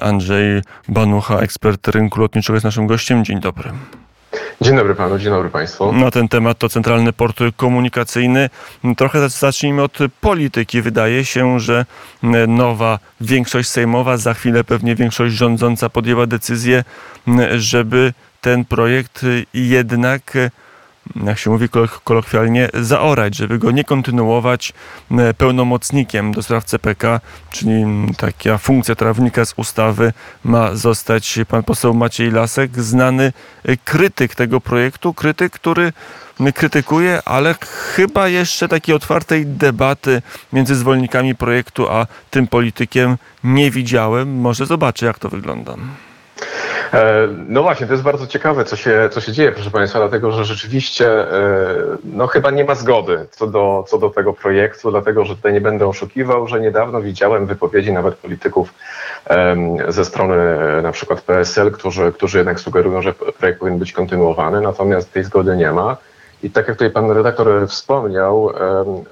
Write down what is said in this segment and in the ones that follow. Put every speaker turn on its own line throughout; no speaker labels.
Andrzej Banucha, ekspert rynku lotniczego, jest naszym gościem. Dzień dobry.
Dzień dobry panu, dzień dobry państwu.
Na ten temat to Centralny Port Komunikacyjny. Trochę zacznijmy od polityki. Wydaje się, że nowa większość sejmowa, za chwilę pewnie większość rządząca podjęła decyzję, żeby ten projekt jednak jak się mówi kolokwialnie, zaorać, żeby go nie kontynuować e, pełnomocnikiem do spraw CPK, czyli taka funkcja trawnika z ustawy ma zostać pan poseł Maciej Lasek, znany e, krytyk tego projektu, krytyk, który krytykuje, ale chyba jeszcze takiej otwartej debaty między zwolennikami projektu a tym politykiem nie widziałem. Może zobaczę, jak to wygląda.
E, no właśnie, to jest bardzo ciekawe, co się, co się dzieje, proszę Państwa, dlatego że rzeczywiście e, no chyba nie ma zgody co do, co do tego projektu, dlatego że tutaj nie będę oszukiwał, że niedawno widziałem wypowiedzi nawet polityków ze strony na przykład PSL, którzy, którzy jednak sugerują, że projekt powinien być kontynuowany, natomiast tej zgody nie ma. I tak jak tutaj pan redaktor wspomniał,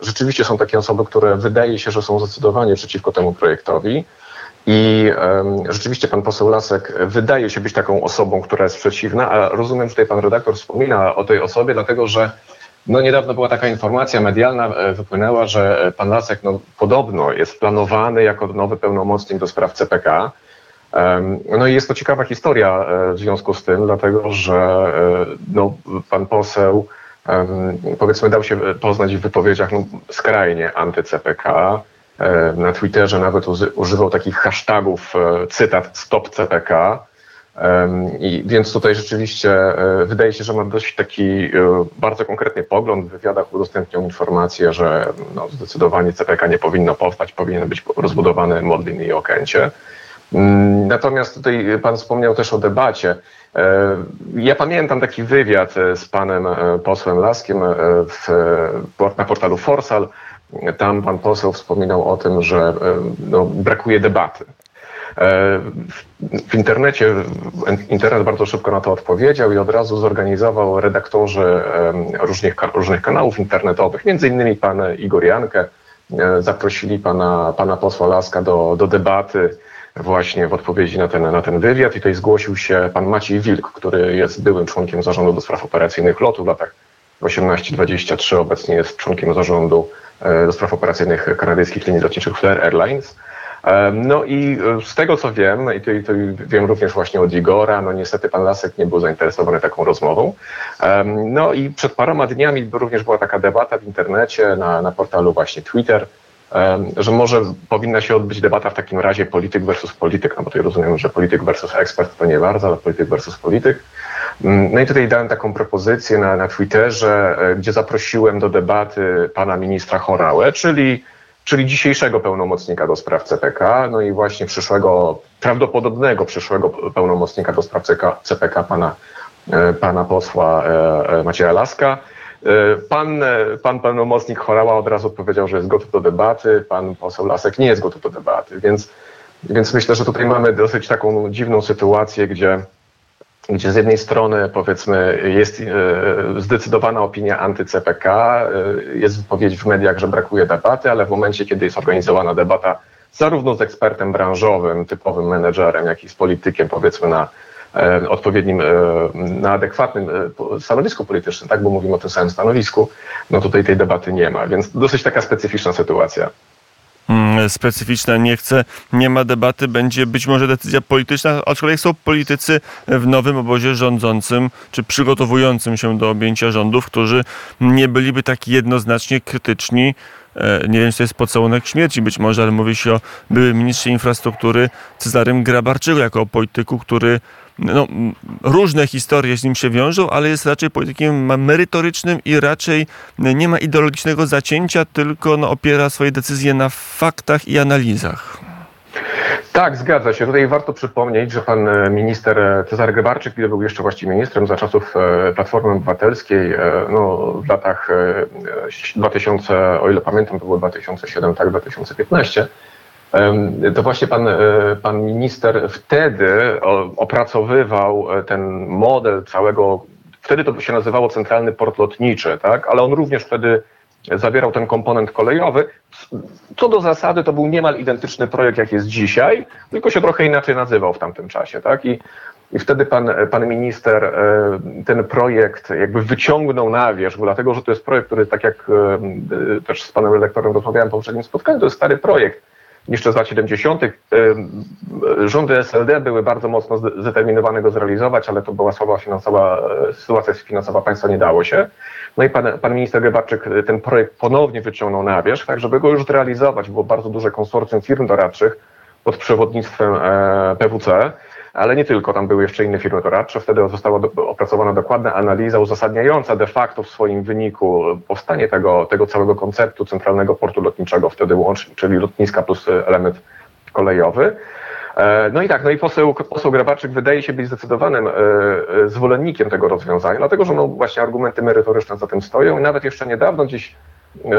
rzeczywiście są takie osoby, które wydaje się, że są zdecydowanie przeciwko temu projektowi. I um, rzeczywiście pan poseł Lasek wydaje się być taką osobą, która jest przeciwna, a rozumiem, że tutaj pan redaktor wspomina o tej osobie, dlatego że no niedawno była taka informacja medialna, e, wypłynęła, że pan Lasek no, podobno jest planowany jako nowy pełnomocnik do spraw CPK. No i jest to ciekawa historia e, w związku z tym, dlatego że e, no, pan poseł powiedzmy dał się poznać w wypowiedziach no, skrajnie anty-CPK. E, na Twitterze nawet używał takich hashtagów, e, cytat stop CPK. I więc tutaj rzeczywiście e, wydaje się, że ma dość taki bardzo konkretny pogląd. W wywiadach udostępniał informację, że no, zdecydowanie CPK nie powinno powstać, powinien być rozbudowany Modlin i Okęcie. Mm, natomiast tutaj pan wspomniał też o debacie. Ja pamiętam taki wywiad z panem posłem Laskiem w, na portalu Forsal, tam pan poseł wspominał o tym, że e, no, brakuje debaty. E, w internecie, internet bardzo szybko na to odpowiedział i od razu zorganizował redaktorzy różnych, różnych kanałów internetowych, między innymi pan Igor Jankę, e, zaprosili pana, pana posła Laska do, do debaty właśnie w odpowiedzi na ten, na ten wywiad. I tutaj zgłosił się pan Maciej Wilk, który jest byłym członkiem zarządu do spraw operacyjnych lotu w latach 18-23, obecnie jest członkiem zarządu E, do spraw operacyjnych kanadyjskich linii lotniczych Flair Airlines. E, no i e, z tego co wiem, i to, to wiem również właśnie od Igora, no niestety pan Lasek nie był zainteresowany taką rozmową. No i przed paroma dniami również była taka debata w internecie, na, na portalu właśnie Twitter, że może powinna się odbyć debata w takim razie polityk versus polityk, no bo tutaj rozumiem, że polityk versus ekspert to nie bardzo, ale polityk versus polityk. Mm, no i tutaj dałem taką propozycję na, na Twitterze, e, gdzie zaprosiłem do debaty pana ministra Chorałę, czyli, czyli dzisiejszego pełnomocnika do spraw CPK, no i właśnie przyszłego, prawdopodobnego przyszłego pełnomocnika do spraw CPK, pana, e, pana posła e, Macieja Laska. Pan, pan pełnomocnik Chorała od razu powiedział, że jest gotów do debaty, pan poseł Lasek nie jest gotów do debaty, więc, więc myślę, że tutaj mamy dosyć taką dziwną sytuację, gdzie gdzie z jednej strony powiedzmy jest e, zdecydowana opinia anty-CPK, e, jest wypowiedź w mediach, że brakuje debaty, ale w momencie, kiedy jest organizowana debata zarówno z ekspertem branżowym, typowym menedżerem, jak i z politykiem powiedzmy na e, odpowiednim, na adekwatnym stanowisku politycznym, tak, bo mówimy o tym samym stanowisku, no tutaj tej debaty nie ma, więc dosyć taka specyficzna sytuacja.
Mm, specyficzna, nie chce, nie ma debaty, będzie być może decyzja polityczna, aczkolwiek są politycy w nowym obozie rządzącym, czy przygotowującym się do objęcia rządów, którzy nie byliby tak jednoznacznie krytyczni e, nie wiem, czy to jest pocałunek śmierci być może, ale mówi się o byłym ministrze infrastruktury Cezarym Grabarczyku jako o polityku, który no, różne historie z nim się wiążą, ale jest raczej politykiem merytorycznym i raczej nie ma ideologicznego zacięcia, tylko no, opiera swoje decyzje na faktach i analizach.
Tak, zgadza się. Tutaj warto przypomnieć, że pan e, minister e, Cezary Grybarczyk, kiedy był jeszcze właściwie ministrem za czasów e, Platformy Obywatelskiej, no, w latach 2000, o ile pamiętam, to było 2007, tak, 2015, to właśnie pan, e, pan minister wtedy opracowywał e, ten model całego, wtedy to się nazywało Centralny Port Lotniczy, tak? ale on również wtedy zawierał ten komponent kolejowy. Co do zasady to był niemal identyczny projekt, jak jest dzisiaj, tylko się trochę inaczej nazywał w tamtym czasie. Tak? I, i wtedy pan, pan minister e, ten projekt jakby wyciągnął na wierzch, dlatego że to jest projekt, który tak jak też z panem redaktorem rozmawiałem po poprzednim spotkaniu, to jest stary projekt jeszcze z lat 70. Rządy SLD były bardzo mocno zdeterminowane go zrealizować, ale to była słaba finansowa, sytuacja finansowa państwa nie dało się. No i pan, pan minister Gebarczyk ten projekt ponownie wyciągnął na wierzch, tak żeby go już zrealizować. Było bardzo duże konsorcjum firm doradczych pod przewodnictwem e, PWC ale nie tylko, tam były jeszcze inne firmy doradcze. Wtedy została do, opracowana dokładna analiza uzasadniająca de facto w swoim wyniku powstanie tego, tego całego konceptu centralnego portu lotniczego, wtedy łącznie, czyli lotniska plus element kolejowy. E, no i tak, no i poseł, poseł Grabarczyk wydaje się być zdecydowanym e, e, zwolennikiem tego rozwiązania, dlatego że no właśnie argumenty merytoryczne za tym stoją i nawet jeszcze niedawno gdzieś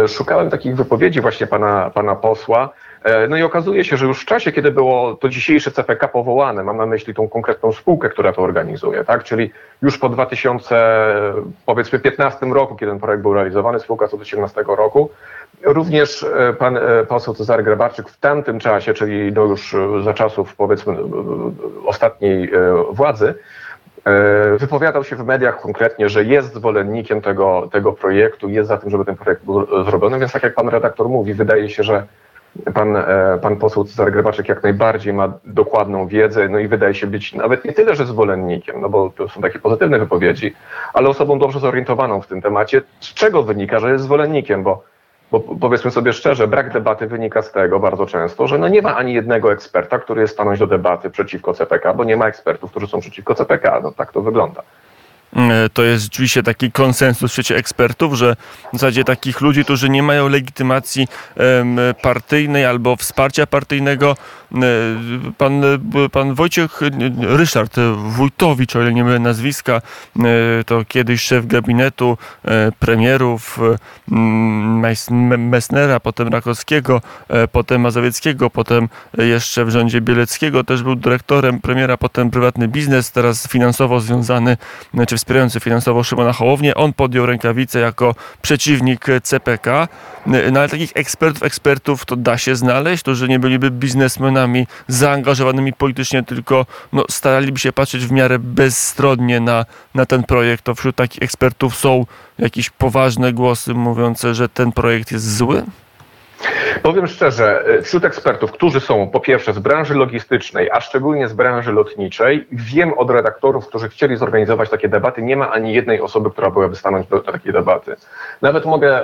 szukałem takich wypowiedzi właśnie pana, pana posła, E, no i okazuje się, że już w czasie, kiedy było to dzisiejsze CPK powołane, mam na myśli tą konkretną spółkę, która to organizuje, tak? czyli już po 2015 roku, kiedy ten projekt był realizowany, spółka co do 2017 roku, również e, pan e, poseł Cezary Grabarczyk w tamtym czasie, czyli no już za czasów powiedzmy ostatniej władzy, wypowiadał się w mediach konkretnie, że jest zwolennikiem tego, tego projektu, jest za tym, żeby ten projekt był zrobiony, więc tak jak pan redaktor mówi, wydaje się, że Pan, e, pan poseł Cezary Grybaczek jak najbardziej ma dokładną wiedzę, no i wydaje się być nawet nie tyle, że zwolennikiem, no bo to są takie pozytywne wypowiedzi, ale osobą dobrze zorientowaną w tym temacie. Z czego wynika, że jest zwolennikiem? Bo, bo powiedzmy sobie szczerze, brak debaty wynika z tego bardzo często, że no nie ma ani jednego eksperta, który jest stanąć do debaty przeciwko CPK, bo nie ma ekspertów, którzy są przeciwko CPK. No tak to wygląda.
E, to jest rzeczywiście taki konsensus w świecie ekspertów, że w zasadzie takich ludzi, którzy nie mają legitymacji partyjnej albo wsparcia partyjnego, e, pan, pan Wojciech Ryszard Wójtowicz, o ile nie mylę nazwiska, e, to kiedyś szef gabinetu premierów Messnera, potem Rakowskiego, potem Mazowieckiego, potem jeszcze w rządzie Bieleckiego też był dyrektorem premiera, potem prywatny biznes, teraz finansowo związany, czy wspierający finansowo Szymona Hołownię. On podjął rękawice jako przeciwnik CPK. No ale takich ekspertów, ekspertów to da się znaleźć, że nie byliby biznesmenami zaangażowanymi politycznie, tylko no, staraliby się patrzeć w miarę bezstronnie na, na ten projekt. To wśród takich ekspertów są jakieś poważne głosy mówiące, że ten projekt jest zły?
Powiem szczerze, e, wśród ekspertów, którzy są po pierwsze z branży logistycznej, a szczególnie z branży lotniczej, wiem od redaktorów, którzy chcieli zorganizować takie debaty, nie ma ani jednej osoby, która byłaby stanąć do takiej debaty. Nawet mogę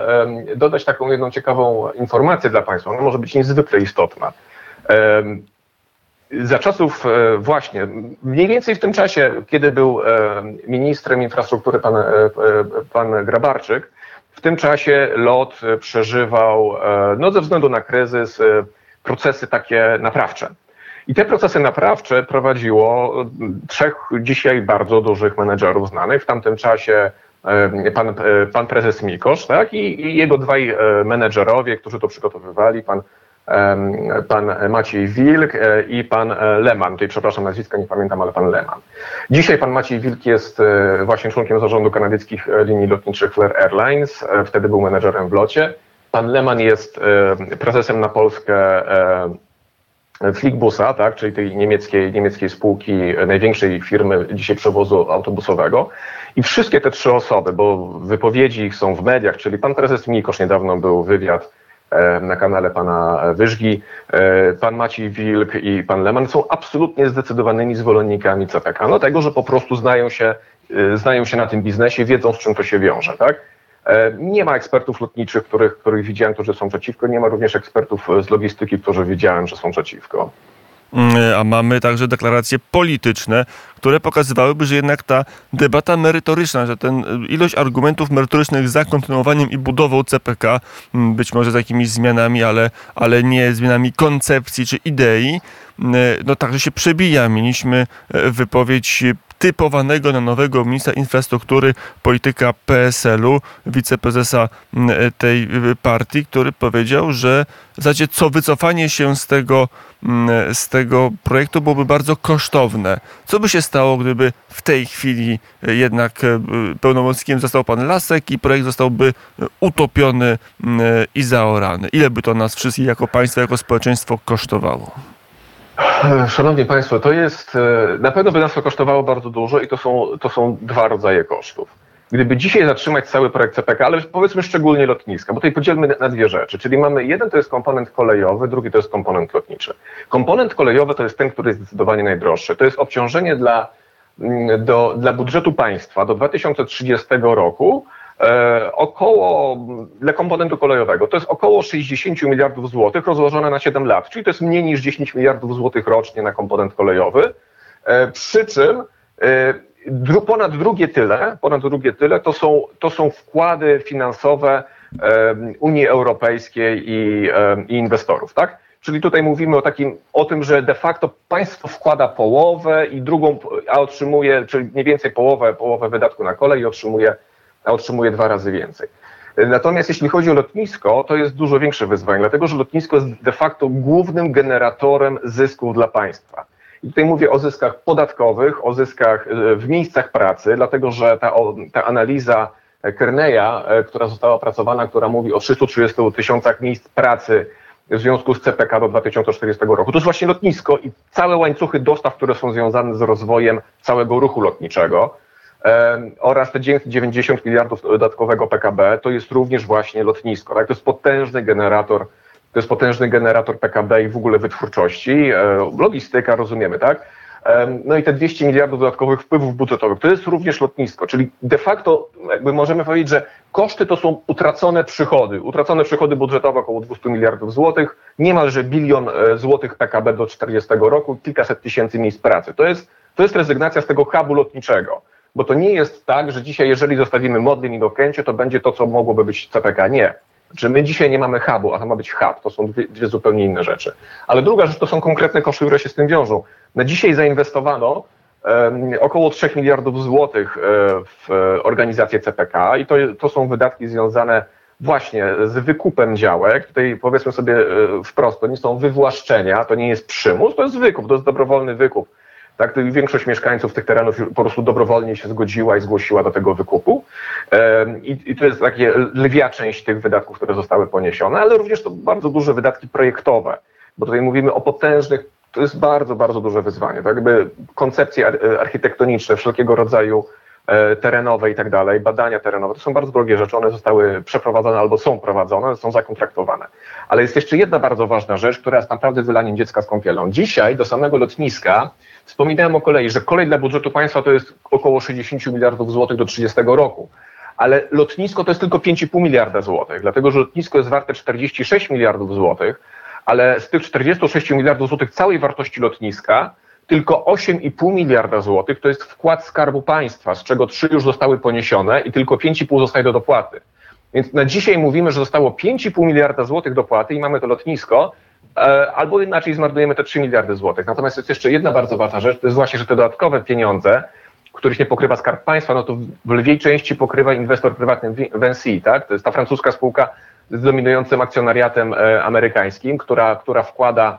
dodać taką jedną ciekawą informację dla Państwa, ona może być niezwykle istotna. Za czasów e, właśnie, mniej więcej w tym czasie, kiedy był ministrem infrastruktury pan, e, pan Grabarczyk, w tym czasie LOT e, przeżywał, e, no ze względu na kryzys, e, procesy takie naprawcze. I te procesy naprawcze prowadziło trzech dzisiaj bardzo dużych menedżerów znanych. W tamtym czasie pan, pan prezes Mikosz tak? I, i jego dwaj menedżerowie, którzy to przygotowywali, pan pan Maciej Wilk e, i pan e, Leman. Tutaj przepraszam nazwiska, nie pamiętam, ale pan Leman. Dzisiaj pan Maciej Wilk jest e, właśnie członkiem zarządu kanadyjskich linii lotniczych Flair Airlines. Wtedy był menedżerem w locie. Pan Leman jest prezesem na Polskę Flickbusa, tak, czyli tej niemieckiej, niemieckiej spółki, największej firmy dzisiaj przewozu autobusowego. I wszystkie te trzy osoby, bo wypowiedzi ich są w mediach, czyli pan prezes Mikosz niedawno był wywiad na kanale pana Wyżgi. E, pan Maciej Wilk i pan Leman są absolutnie zdecydowanymi zwolennikami CPK. No tego, że po prostu znają się, e, znają się na tym biznesie, wiedzą z czym to się wiąże, tak? Nie ma ekspertów lotniczych, których, których widziałem, którzy są przeciwko. Nie ma również ekspertów z logistyki, którzy widziałem, że są przeciwko.
Mm, a mamy także deklaracje polityczne, które pokazywałyby, że jednak ta debata merytoryczna, że ten y, ilość argumentów merytorycznych za kontynuowaniem i budową CPK, mm, być może z jakimiś zmianami, ale, ale nie zmianami koncepcji czy idei, mm, no także się przebija. Mieliśmy e, wypowiedź typowanego na nowego ministra infrastruktury polityka PSL-u, wiceprezesa tej partii, który powiedział, że w zasadzie co wycofanie się z tego, z tego projektu byłoby bardzo kosztowne. Co by się stało, gdyby w tej chwili jednak pełnomocnikiem został pan Lasek i projekt zostałby utopiony i zaorany? Ile by to nas wszystkich jako państwo, jako społeczeństwo kosztowało?
Szanowni Państwo, to jest, e, na pewno by nas to kosztowało bardzo dużo i to są, to są dwa rodzaje kosztów. Gdyby dzisiaj zatrzymać cały projekt CPK, ale powiedzmy szczególnie lotniska, bo tutaj podzielmy na dwie rzeczy, czyli mamy jeden to jest komponent kolejowy, drugi to jest komponent lotniczy. Komponent kolejowy to jest ten, który jest zdecydowanie najdroższy. To jest obciążenie dla, mm, do, dla budżetu państwa do 2030 roku około, dla komponentu kolejowego, to jest około 60 miliardów złotych rozłożone na 7 lat, czyli to jest mniej niż 10 miliardów złotych rocznie na komponent kolejowy, e, przy czym e, ponad drugie tyle, ponad drugie tyle to są, to są wkłady finansowe Unii Europejskiej i, i inwestorów, tak? Czyli tutaj mówimy o takim, o tym, że de facto państwo wkłada połowę i drugą, a otrzymuje, czyli mniej więcej połowę, połowę wydatku na kolej i otrzymuje a otrzymuje dwa razy więcej. Natomiast jeśli chodzi o lotnisko, to jest dużo większe wyzwanie, dlatego że lotnisko jest de facto głównym generatorem zysków dla państwa. I tutaj mówię o zyskach podatkowych, o zyskach e, w miejscach pracy, dlatego że ta, ta analiza Kerneya, e, która została opracowana, która mówi o 330 tysiącach miejsc pracy w związku z CPK do 2040 roku. To jest właśnie lotnisko i całe łańcuchy dostaw, które są związane z rozwojem całego ruchu lotniczego oraz te 90 miliardów dodatkowego PKB to jest również właśnie lotnisko. Tak? To jest potężny generator, to jest potężny generator PKB i w ogóle wytwórczości. E, logistyka, rozumiemy, tak? No i te 200 miliardów dodatkowych wpływów budżetowych, to jest również lotnisko, czyli de facto jakby możemy powiedzieć, że koszty to są utracone przychody, utracone przychody budżetowe około 200 miliardów złotych, niemalże bilion e, złotych PKB do 40 roku, kilkaset tysięcy miejsc pracy. To jest, to jest rezygnacja z tego hubu lotniczego bo to nie jest tak, że dzisiaj, jeżeli zostawimy Modlin i Okęcie, to będzie to, co mogłoby być CPK. Nie. Znaczy my dzisiaj nie mamy hubu, a to ma być hub. To są dwie, dwie, zupełnie inne rzeczy. Ale druga rzecz to są konkretne koszty, które się z tym wiążą. Na dzisiaj zainwestowano um, około 3 miliardów złotych e, w organizację CPK i to, to są wydatki związane właśnie z wykupem działek. Tutaj powiedzmy sobie e, wprost, to nie są wywłaszczenia, to nie jest przymus, to jest wykup, to jest dobrowolny wykup tak, większość mieszkańców tych terenów po prostu dobrowolnie się zgodziła i zgłosiła do tego wykupu. I, I, to jest takie lwia część tych wydatków, które zostały poniesione, ale również to bardzo duże wydatki projektowe, bo tutaj mówimy o potężnych, to jest bardzo, bardzo duże wyzwanie. Tak? Jakby koncepcje architektoniczne, wszelkiego rodzaju e, terenowe i tak dalej, badania terenowe, to są bardzo drogie rzeczy, one zostały przeprowadzone albo są prowadzone, są zakontraktowane. Ale jest jeszcze jedna bardzo ważna rzecz, która jest naprawdę wylaniem dziecka z kąpielą. Dzisiaj do samego lotniska Wspominałem o kolei, że kolej dla budżetu państwa to jest około 60 miliardów złotych do 30 roku, ale lotnisko to jest tylko 5,5 miliarda złotych, dlatego że lotnisko jest warte 46 miliardów złotych, ale z tych 46 miliardów złotych całej wartości lotniska tylko 8,5 miliarda złotych to jest wkład Skarbu Państwa, z czego 3 już zostały poniesione i tylko 5,5 zostaje do dopłaty. Więc na dzisiaj mówimy, że zostało 5,5 miliarda złotych dopłaty i mamy to lotnisko, E, albo inaczej zmarnujemy te 3 miliardy złotych. Natomiast jest jeszcze jedna bardzo ważna rzecz, to jest właśnie, że te dodatkowe pieniądze, których nie pokrywa Skarb Państwa, no to w lwiej części pokrywa inwestor prywatny Vinci, tak? To jest ta francuska spółka z dominującym akcjonariatem e, amerykańskim, która, która wkłada,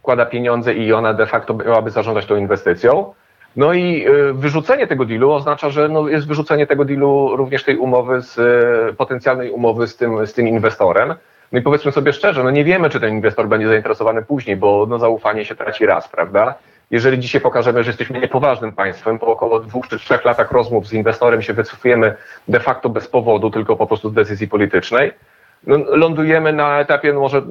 wkłada pieniądze i ona de facto miałaby zarządzać tą inwestycją. No i e, wyrzucenie tego dealu oznacza, że no jest wyrzucenie tego dealu również tej umowy, z potencjalnej umowy z tym, z tym inwestorem. No i powiedzmy sobie szczerze, no nie wiemy, czy ten inwestor będzie zainteresowany później, bo no zaufanie się traci raz, prawda? Jeżeli dzisiaj pokażemy, że jesteśmy niepoważnym państwem, po około dwóch czy trzech latach rozmów z inwestorem się wycofujemy de facto bez powodu, tylko po prostu z decyzji politycznej, lądujemy na etapie, no może,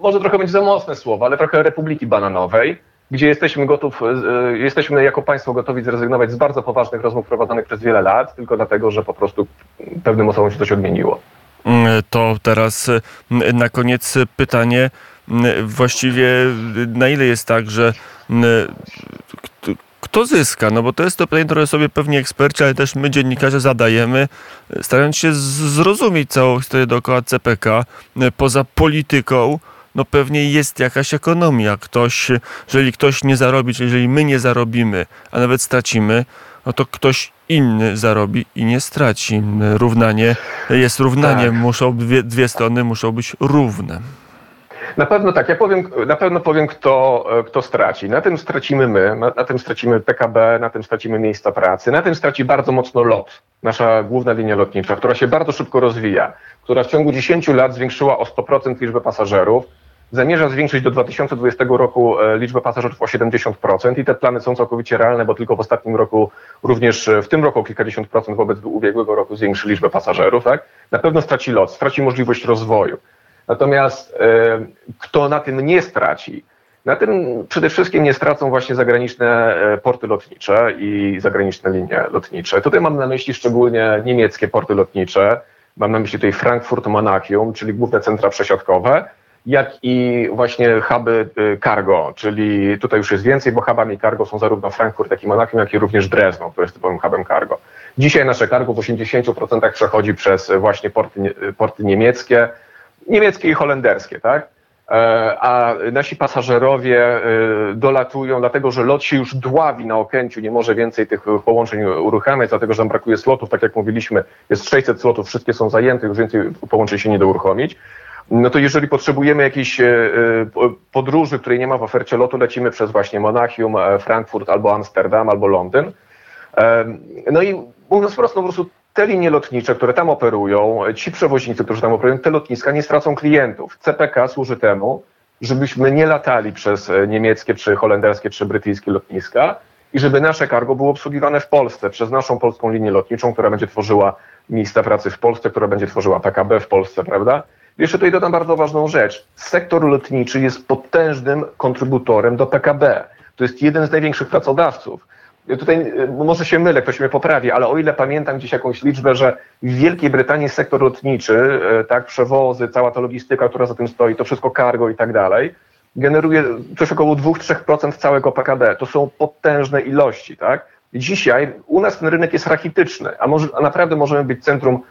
może trochę będzie za mocne słowo, ale trochę republiki bananowej, gdzie jesteśmy gotów, e, jesteśmy jako państwo gotowi zrezygnować z bardzo poważnych rozmów prowadzonych przez wiele lat, tylko dlatego, że po prostu pewnym osobom się coś odmieniło.
Mm, to teraz mm, na koniec pytanie, mm, właściwie na ile jest tak, że kto zyska? No bo to jest to pytanie, które sobie pewnie eksperci, ale też my dziennikarze zadajemy, starając się zrozumieć całą historię dookoła CPK, poza polityką, no pewnie jest jakaś ekonomia. Ktoś, jeżeli ktoś nie zarobi, czy jeżeli my nie zarobimy, a nawet stracimy, no to ktoś inny zarobi i nie straci. Równanie jest równanie,
Tak.
muszą dwie, dwie strony muszą być równe.
Na pewno tak. Ja powiem, na pewno powiem, kto, e, kto straci. Na tym stracimy my, na, na tym stracimy PKB, na tym stracimy miejsca pracy, na tym straci bardzo mocno LOT, nasza główna linia lotnicza, która się bardzo szybko rozwija, która w ciągu 10 lat zwiększyła o 100% liczbę pasażerów, zamierza zwiększyć do 2020 roku e, liczbę pasażerów o 70% i te plany są całkowicie realne, bo tylko w ostatnim roku, również e, w tym roku o kilkadziesiąt procent wobec ubiegłego roku zwiększy liczbę pasażerów. Tak? Na pewno straci lot, straci możliwość rozwoju. Natomiast e, kto na tym nie straci? Na tym przede wszystkim nie stracą właśnie zagraniczne e, porty lotnicze i zagraniczne linie lotnicze. Tutaj mam na myśli szczególnie niemieckie porty lotnicze. Mam na myśli tutaj Frankfurt, Monachium, czyli główne centra przesiadkowe, jak i właśnie huby e, cargo, czyli tutaj już jest więcej, bo hubami cargo są zarówno Frankfurt, jak i Monachium, jak i również Drezno, który jest typowym hubem cargo. Dzisiaj nasze cargo w 80% przechodzi przez właśnie porty, porty niemieckie, niemieckie i holenderskie, tak? E, A nasi pasażerowie e, dolatują, dlatego że lot się już dławi na Okęciu, nie może więcej tych połączeń uruchamiać, dlatego że nam brakuje slotów, tak jak mówiliśmy, jest 600 slotów, wszystkie są zajęte, już więcej połączeń się nie da uruchomić. No to jeżeli potrzebujemy jakiejś e, po- podróży, której nie ma w ofercie lotu, lecimy przez właśnie Monachium, Frankfurt albo Amsterdam, albo Londyn. No i mówiąc prosto, po prostu te linie lotnicze, które tam operują, ci przewoźnicy, którzy tam operują, te lotniska nie stracą klientów. CPK służy temu, żebyśmy nie latali przez e, niemieckie, czy holenderskie, czy brytyjskie lotniska i żeby nasze cargo było obsługiwane w Polsce przez naszą polską linię lotniczą, która będzie tworzyła miejsca pracy w Polsce, która będzie tworzyła PKB w Polsce, prawda? Jeszcze tutaj dodam bardzo ważną rzecz. Sektor lotniczy jest potężnym kontrybutorem do PKB. To jest jeden z największych pracodawców. Tutaj y, może się mylę, ktoś mnie poprawi, ale o ile pamiętam gdzieś jakąś liczbę, że w Wielkiej Brytanii sektor lotniczy, y, tak, przewozy, cała ta logistyka, która za tym stoi, to wszystko cargo i tak dalej, generuje coś około 2-3% całego PKB. To są potężne ilości, tak? Dzisiaj u nas ten rynek jest rachityczny, a, może, a naprawdę możemy być centrum,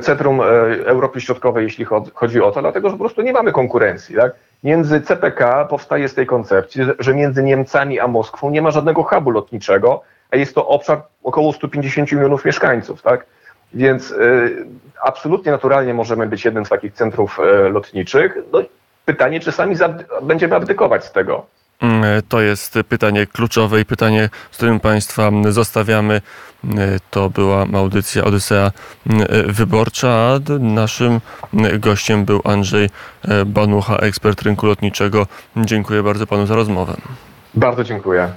centrum e, Europy Środkowej, jeśli chod- chodzi o to, dlatego że po prostu nie mamy konkurencji, tak? Między CPK powstaje z tej koncepcji, że- między Niemcami a Moskwą nie ma żadnego hubu lotniczego, a jest to obszar około 150 milionów mieszkańców, tak? Więc y, absolutnie naturalnie możemy być jednym z takich centrów e, lotniczych. No, pytanie, czy sami zabdy- będziemy abdykować z tego.
Mm, To jest pytanie kluczowe i pytanie, z którym Państwa zostawiamy. Mm, To była audycja Odysea mm, Wyborcza, naszym mm, gościem był Andrzej e, Banucha, ekspert rynku lotniczego. Dziękuję bardzo Panu za rozmowę.
Bardzo dziękuję.